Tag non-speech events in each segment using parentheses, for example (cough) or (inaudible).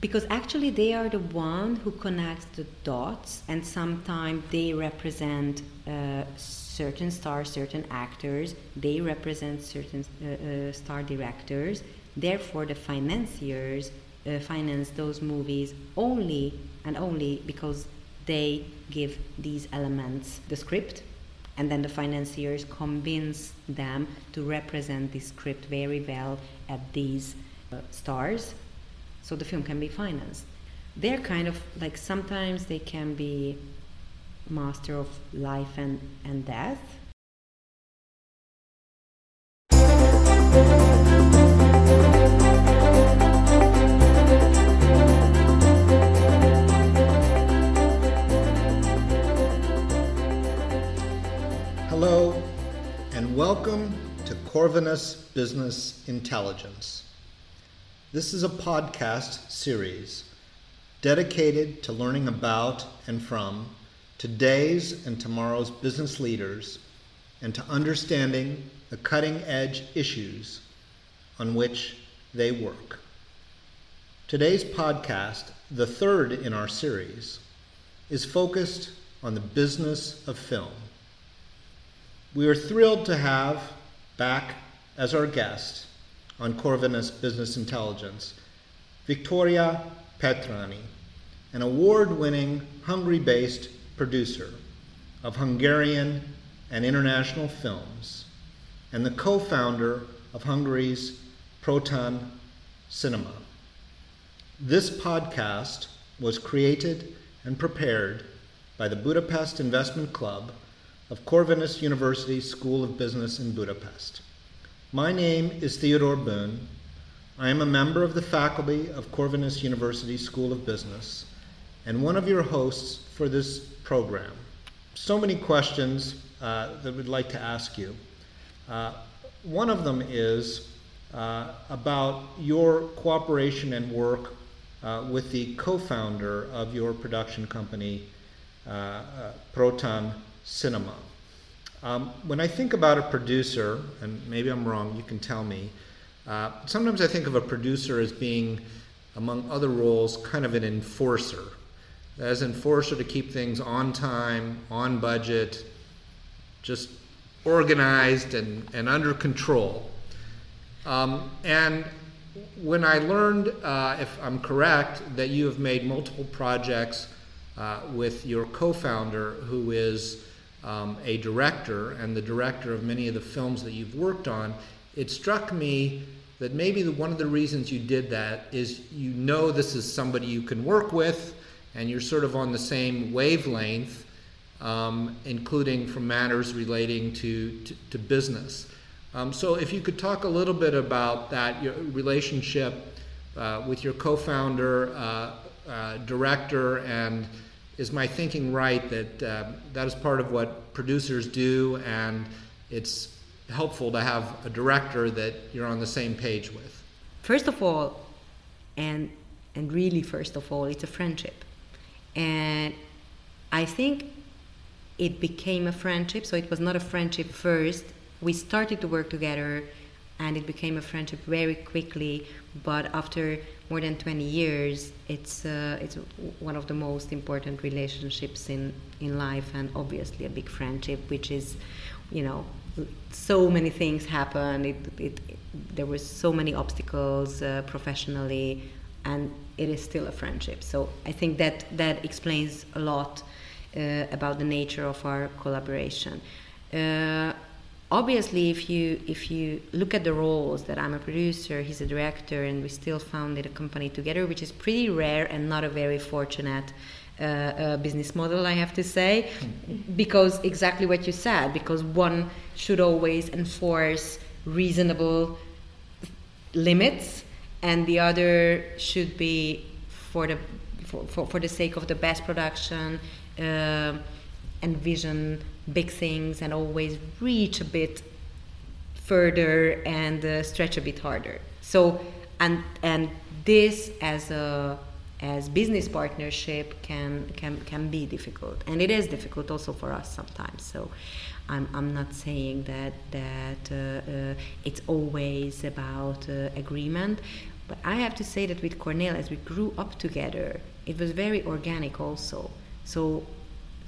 because actually they are the one who connects the dots and sometimes they represent uh, certain stars certain actors. They represent certain uh, uh, star directors. Therefore the financiers uh, finance those movies only and only because they give these elements the script and then the financiers convince them to represent the script very well at these uh, stars so the film can be financed. They're kind of like sometimes they can be master of life and, and death. Hello, and welcome to Corvinus Business Intelligence. This is a podcast series dedicated to learning about and from today's and tomorrow's business leaders and to understanding the cutting edge issues on which they work. Today's podcast, the third in our series, is focused on the business of film. We are thrilled to have back as our guest on Corvinus Business Intelligence, Victoria Petrányi, an award winning Hungary based producer of Hungarian and international films, and the co founder of Hungary's Proton Cinema. This podcast was created and prepared by the Budapest Investment Club of Corvinus University School of Business in Budapest. My name is Theodore Boone. I am a member of the faculty of Corvinus University School of Business and one of your hosts for this program. So many questions uh, that we'd like to ask you. Uh, one of them is uh, about your cooperation and work uh, with the co founder of your production company, uh, uh, Proton Cinema. Um, when I think about a producer, and maybe I'm wrong, you can tell me. Uh, sometimes I think of a producer as being, among other roles, kind of an enforcer. As enforcer to keep things on time, on budget, just organized and, and under control. Um, and when I learned, uh, if I'm correct, that you have made multiple projects uh, with your co founder, who is um, a director and the director of many of the films that you've worked on, it struck me that maybe the, one of the reasons you did that is you know this is somebody you can work with and you're sort of on the same wavelength, um, including from matters relating to, to, to business. Um, so, if you could talk a little bit about that, your relationship uh, with your co founder, uh, uh, director, and is my thinking right that uh, that is part of what producers do, and it's helpful to have a director that you're on the same page with? First of all, and and really first of all, it's a friendship, and I think it became a friendship. So it was not a friendship first. We started to work together, and it became a friendship very quickly. But after more than 20 years, it's uh, it's one of the most important relationships in in life, and obviously a big friendship, which is, you know, so many things happen. It, it, it there were so many obstacles uh, professionally, and it is still a friendship. So I think that that explains a lot uh, about the nature of our collaboration. Uh, obviously if you if you look at the roles that i'm a producer he's a director and we still founded a company together which is pretty rare and not a very fortunate uh, uh, business model i have to say because exactly what you said because one should always enforce reasonable limits and the other should be for the for, for, for the sake of the best production uh, envision big things and always reach a bit further and uh, stretch a bit harder. So and and this as a as business partnership can can can be difficult and it is difficult also for us sometimes so i'm i'm not saying that that uh, uh, it's always about uh, agreement But I have to say that with Kornél, as we grew up together, it was very organic also. So,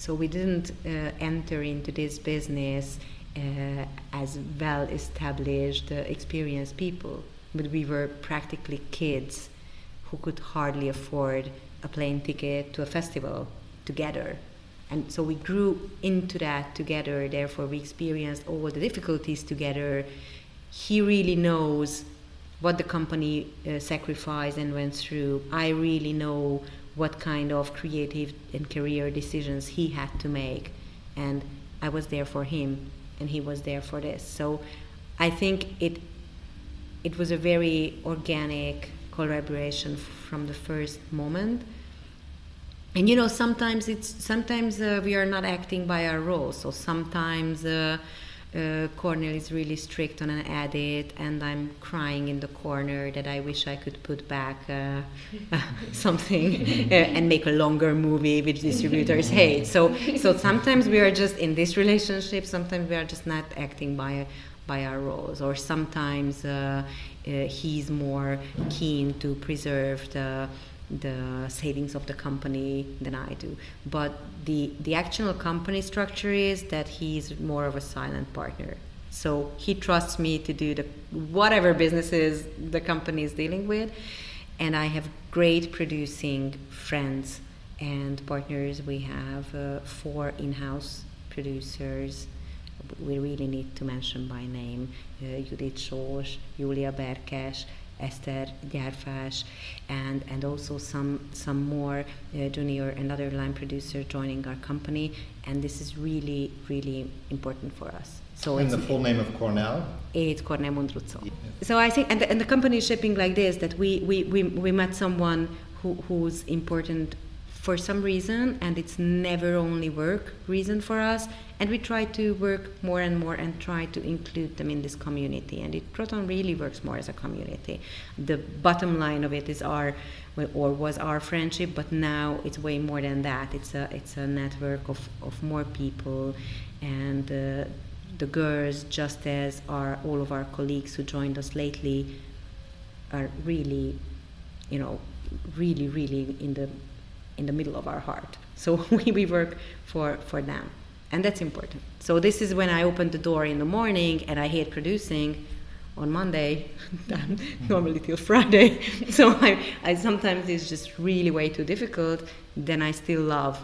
so we didn't uh, enter into this business uh, as well established, uh, experienced people, but we were practically kids who could hardly afford a plane ticket to a festival together. And so we grew into that together, therefore, we experienced all the difficulties together. He really knows what the company uh, sacrificed and went through. I really know what kind of creative and career decisions he had to make. And I was there for him, and he was there for this. So I think it, it was a very organic collaboration from the first moment and you know sometimes it's sometimes uh, we are not acting by our roles so sometimes uh, uh, Kornél is really strict on an edit, and I'm crying in the corner that I wish I could put back uh, (laughs) something (laughs) uh, and make a longer movie which distributors hate. So, so sometimes we are just in this relationship. Sometimes we are just not acting by by our roles, or sometimes uh, uh, he's more keen to preserve the the savings of the company than I do. But the the actual company structure is that he's more of a silent partner. So he trusts me to do the whatever businesses the company is dealing with, and I have great producing friends and partners. We have uh, four in-house producers. We really need to mention by name uh, Judith Sós, Julia Berkes, Esther Gyárfás, and, and also some, some more uh, junior and other line producers joining our company. And this is really, really important for us. So and the full name of Kornél? It's Kornél Mundruczó. Yeah. So I think, and the, and the company is shaping like this, that we, we, we, we met someone who, who's important for some reason, and it's never only work reason for us. And we try to work more and more and try to include them in this community. And it Proton really works more as a community. The bottom line of it is our, or was our friendship, but now it's way more than that. It's a it's a network of, of more people, and uh, the girls, just as are all of our colleagues who joined us lately, are really, you know, really really in the in the middle of our heart. So (laughs) we, we work for, for them. And that's important. So this is when I open the door in the morning and I hate producing on Monday, (laughs) (laughs) normally till Friday. so I, I sometimes it's just really way too difficult. Then I still love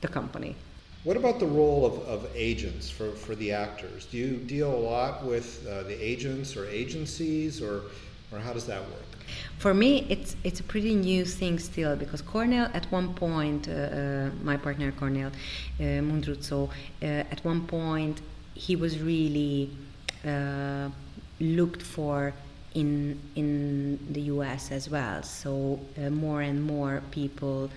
the company. What about the role of, of agents for, for the actors? Do you deal a lot with uh, the agents or agencies, or, or how does that work? For me, it's it's a pretty new thing still because Kornél at one point, uh, uh, my partner Kornél uh, Mundruczó, uh, at one point he was really uh, looked for in in the U.S. as well. So uh, more and more people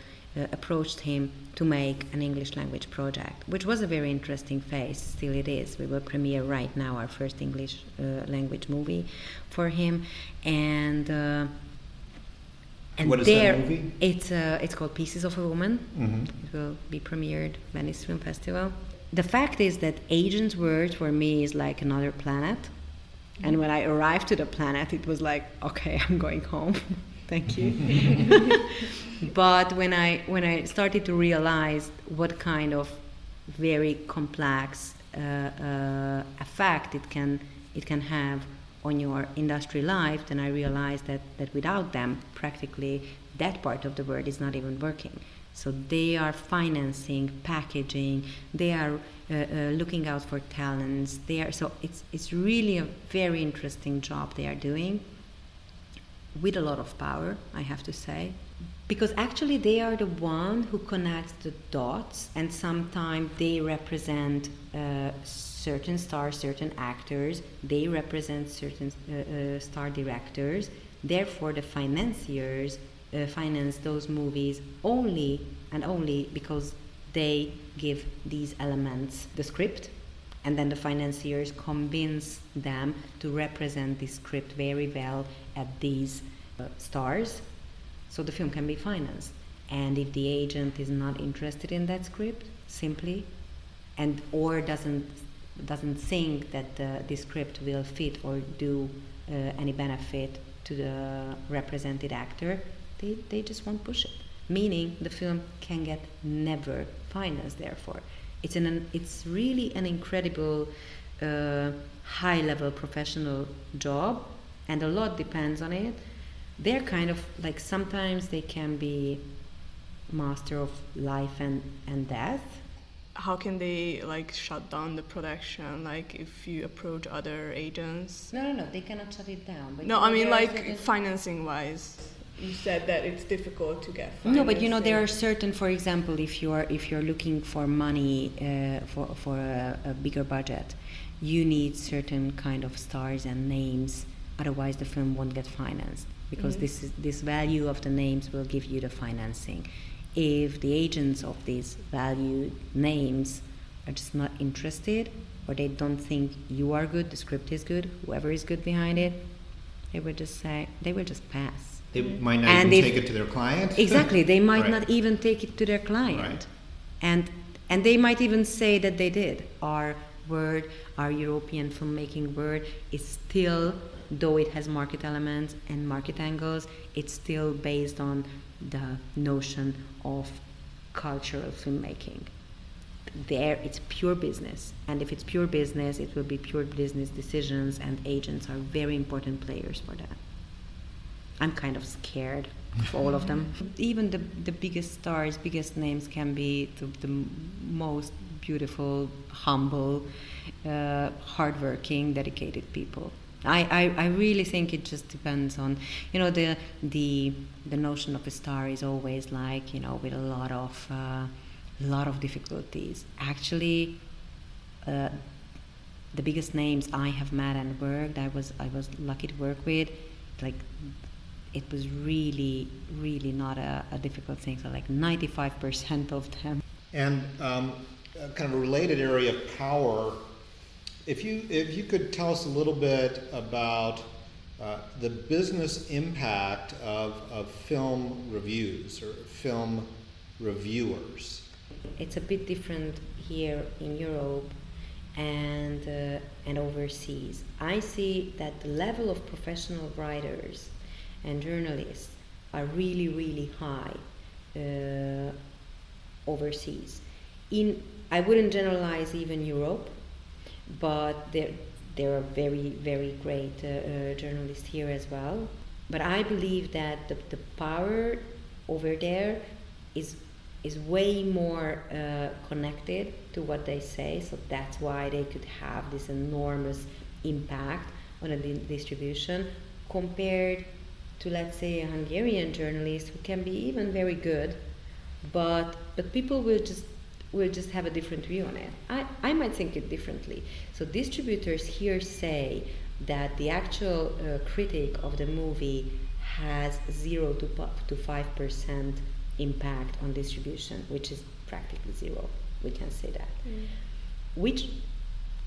approached him to make an English language project, which was a very interesting phase. Still, it is. We will premiere right now our first English uh, language movie for him, and. Uh, and what is there, that movie? It's uh, it's called Pieces of a Woman. Mm-hmm. It will be premiered Venice Film Festival. The fact is that Agent's Word for me is like another planet. And when I arrived to the planet, it was like, okay, (laughs) I'm going home. Thank you. (laughs) but when I when I started to realize what kind of very complex uh, uh, effect it can it can have on your industry life, then I realized that that without them, practically that part of the world is not even working. So they are financing, packaging. They are uh, uh, looking out for talents. They are so it's it's really a very interesting job they are doing with a lot of power, I have to say. Because actually, they are the one who connects the dots, and sometimes they represent uh, certain stars, certain actors, they represent certain uh, uh, star directors. Therefore, the financiers uh, finance those movies only and only because they give these elements the script and then the financiers convince them to represent this script very well at these uh, stars so the film can be financed and if the agent is not interested in that script simply and or doesn't doesn't think that the, the script will fit or do uh, any benefit to the represented actor, they, they just won't push it. Meaning the film can get never financed. Therefore, it's an it's really an incredible uh, high level professional job, and a lot depends on it. They're kind of like sometimes they can be master of life and, and death how can they like shut down the production like if you approach other agents no no no they cannot shut it down no i mean like financing wise you said that it's difficult to get financing. no but you know there are certain for example if you are if you're looking for money uh, for for a, a bigger budget you need certain kind of stars and names otherwise the film won't get financed because mm-hmm. this is this value of the names will give you the financing if the agents of these valued names are just not interested or they don't think you are good, the script is good, whoever is good behind it, they will just say, they will just pass. They might not and even if, take it to their client. Exactly, they might right. not even take it to their client. Right. And and they might even say that they did. Our word, our European filmmaking word is still, though it has market elements and market angles, it's still based on the notion of cultural filmmaking. There, it's pure business, and if it's pure business, it will be pure business decisions, and agents are very important players for that. I'm kind of scared of all of them. (laughs) Even the, the biggest stars, biggest names can be the, the most beautiful, humble, uh, hardworking, dedicated people. I, I, I really think it just depends on you know the the the notion of a star is always like you know with a lot of uh, lot of difficulties. Actually, uh, the biggest names I have met and worked, I was I was lucky to work with, like it was really really not a, a difficult thing. So like ninety five percent of them. And um, kind of a related area of power if you if you could tell us a little bit about uh, the business impact of, of film reviews or film reviewers. It's a bit different here in Europe and uh, and overseas. I see that the level of professional writers and journalists are really really high uh, overseas. In I wouldn't generalize even Europe but there there are very very great uh, uh, journalists here as well. But I believe that the, the power over there is is way more uh, connected to what they say. So that's why they could have this enormous impact on a di- distribution compared to let's say a Hungarian journalist who can be even very good, but but people will just will just have a different view on it. I, I might think it differently. So distributors here say that the actual uh, critic of the movie has zero to to five percent impact on distribution, which is practically zero. We can say that. Mm. Which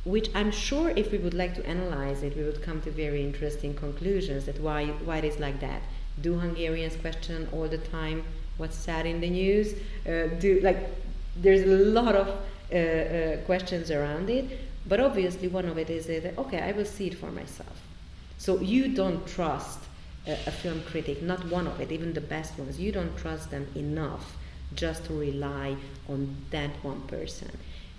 which I'm sure if we would like to analyze it, we would come to very interesting conclusions that why why it is like that. Do Hungarians question all the time what's sad in the news? Uh, do like there's a lot of uh, uh, questions around it, but obviously one of it is that okay, I will see it for myself. So you don't trust a, a film critic, not one of it, even the best ones. You don't trust them enough just to rely on that one person.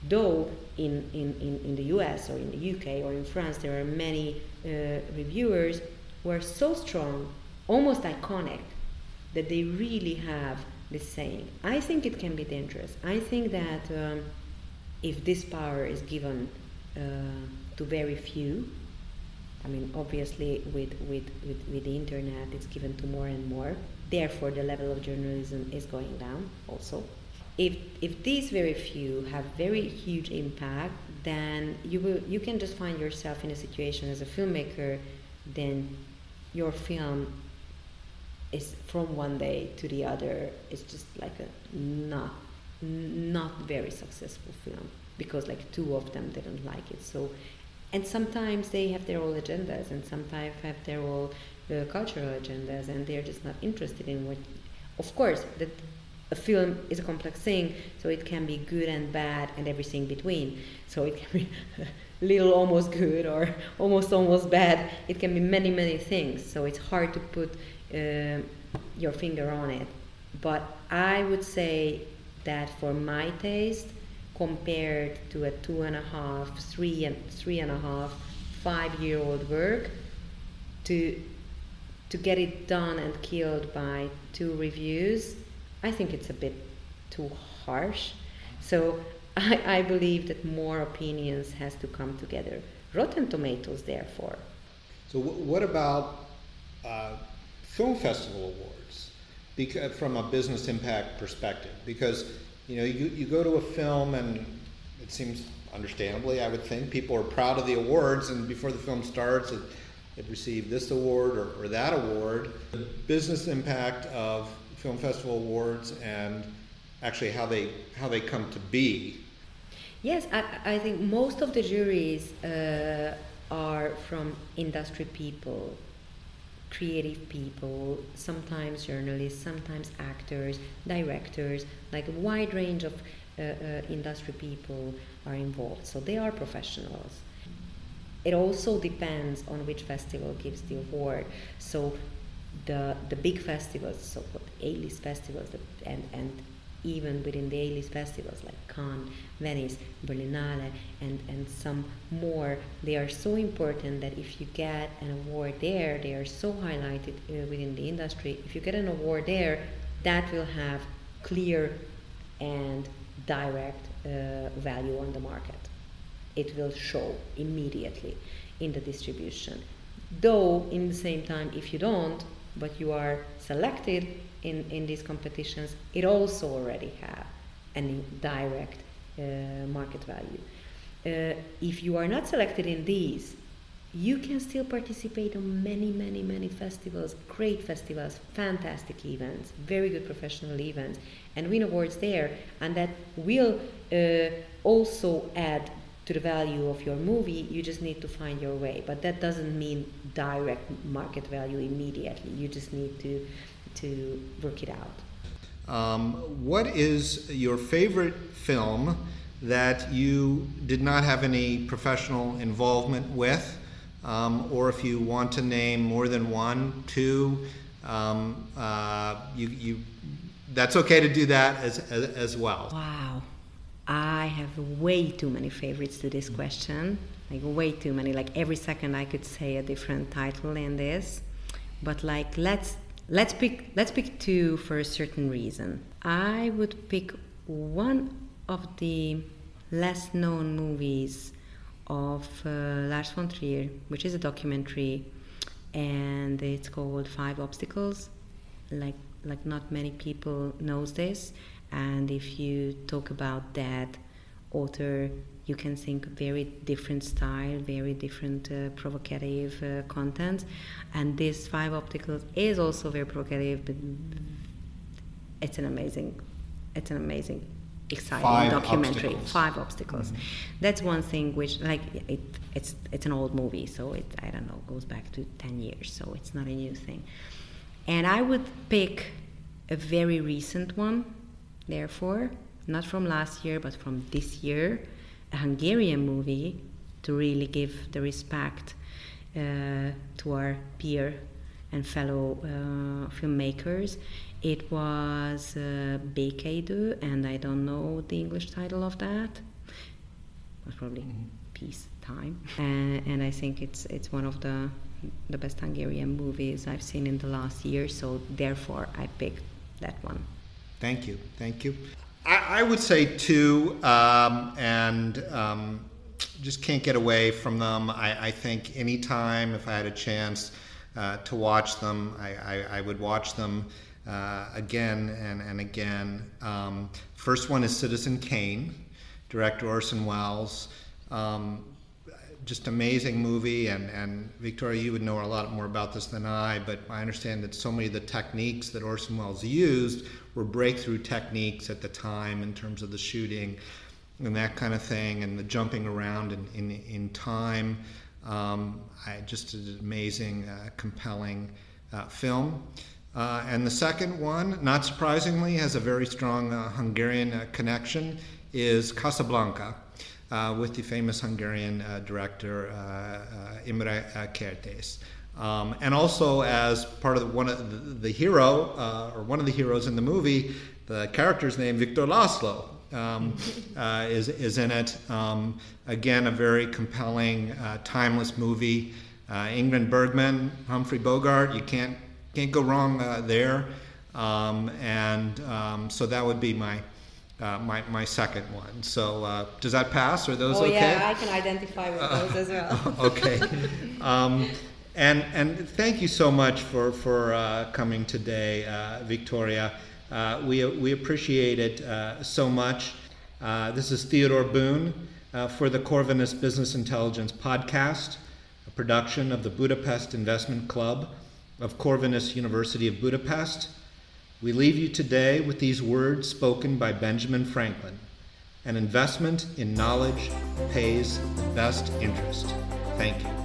Though in, in, in, in the US or in the UK or in France, there are many uh, reviewers who are so strong, almost iconic, that they really have this saying. I think it can be dangerous. I think that um, if this power is given uh, to very few, I mean, obviously, with, with, with, with the internet, it's given to more and more. Therefore, the level of journalism is going down also. If, if these very few have very huge impact, then you, will, you can just find yourself in a situation as a filmmaker, then your film is from one day to the other it's just like a not not very successful film because like two of them didn't like it so and sometimes they have their own agendas and sometimes have their own uh, cultural agendas and they're just not interested in what of course that a film is a complex thing, so it can be good and bad and everything between. So it can be (laughs) little almost good or (laughs) almost almost bad. It can be many many things. So it's hard to put uh, your finger on it. But I would say that for my taste, compared to a two and a half, three and three and a half, five year old work, to to get it done and killed by two reviews, I think it's a bit too harsh. So (laughs) I, I believe that more opinions has to come together. Rotten Tomatoes, therefore. So w- what about uh, film festival awards? Because, from a business impact perspective, because you know you, you go to a film and it seems understandably, I would think people are proud of the awards, and before the film starts, it, it received this award or, or that award. The business impact of film festival awards and actually how they how they come to be. Yes, I, I think most of the juries uh, are from industry people, creative people, sometimes journalists, sometimes actors, directors, like a wide range of uh, uh, industry people are involved. So they are professionals. It also depends on which festival gives the award. So the the big festivals, so-called A-list festivals, and and even within the A-list festivals like Cannes, Venice, Berlinale, and, and some more, they are so important that if you get an award there, they are so highlighted uh, within the industry. If you get an award there, that will have clear and direct uh, value on the market. It will show immediately in the distribution. Though, in the same time, if you don't, but you are selected in, in these competitions, it also already have an direct uh, market value. Uh, if you are not selected in these, you can still participate on many, many, many festivals, great festivals, fantastic events, very good professional events, and win awards there. And that will uh, also add to the value of your movie. You just need to find your way. But that doesn't mean direct market value immediately. You just need to to work it out. Um, what is your favorite film that you did not have any professional involvement with? Um, or if you want to name more than one, two, um, uh, you, you, that's okay to do that as, as, as, well. Wow. I have way too many favorites to this question. Like, way too many. Like, every second I could say a different title in this. But, like, let's Let's pick let's pick two for a certain reason. I would pick one of the less known movies of uh, Lars von Trier, which is a documentary, and it's called Five Obstacles. Like like not many people knows this, and if you talk about that author you can think very different style, very different uh, provocative uh, content. And this Five Obstacles is also very provocative, but it's an amazing, it's an amazing, exciting Five documentary. Obstacles. Five Obstacles. Mm-hmm. That's one thing which, like, it, it's it's an old movie, so it I don't know goes back to ten years, so it's not a new thing. And I would pick a very recent one, therefore, not from last year, but from this year Hungarian movie to really give the respect uh, to our peer and fellow uh, filmmakers. It was uh, Békeidő, and I don't know the English title of that. It was probably mm-hmm. Peace Time, and, and I think it's it's one of the the best Hungarian movies I've seen in the last year. So therefore, I picked that one. Thank you, thank you. I, I would say two, um, and um, just can't get away from them. I, I, think anytime if I had a chance uh, to watch them, I, I, would watch them uh, again and, and again. Um, first one is Citizen Kane, director Orson Welles. Um, just amazing movie, and, and Victoria, you would know a lot more about this than I, but I understand that so many of the techniques that Orson Welles used were breakthrough techniques at the time in terms of the shooting and that kind of thing, and the jumping around in, in, in time. Um, I, just an amazing, uh, compelling uh, film. Uh, and the second one, not surprisingly, has a very strong uh, Hungarian uh, connection, is Casablanca, uh, with the famous Hungarian director Imre Kertész. Um, and also as part of the, one of the, hero, or one of the heroes in the movie, the character's name, Victor Laszlo, um, (laughs) uh, is, is in it. Um, again, a very compelling, uh, timeless movie. Uh, Ingrid Bergman, Humphrey Bogart, you can't, can't go wrong uh, there. Um, and um, so that would be my, uh, my, my second one. So uh, does that pass? Are those oh, okay? yeah, I can identify with those as well. (laughs) okay. (laughs) Um, and, and thank you so much for, for coming today, Victoria. Uh, we, we appreciate it uh, so much. Uh, this is Theodore Boone uh, for the Corvinus Business Intelligence Podcast, a production of the Budapest Investment Club of Corvinus University of Budapest. We leave you today with these words spoken by Benjamin Franklin An investment in knowledge pays the best interest. Thank you.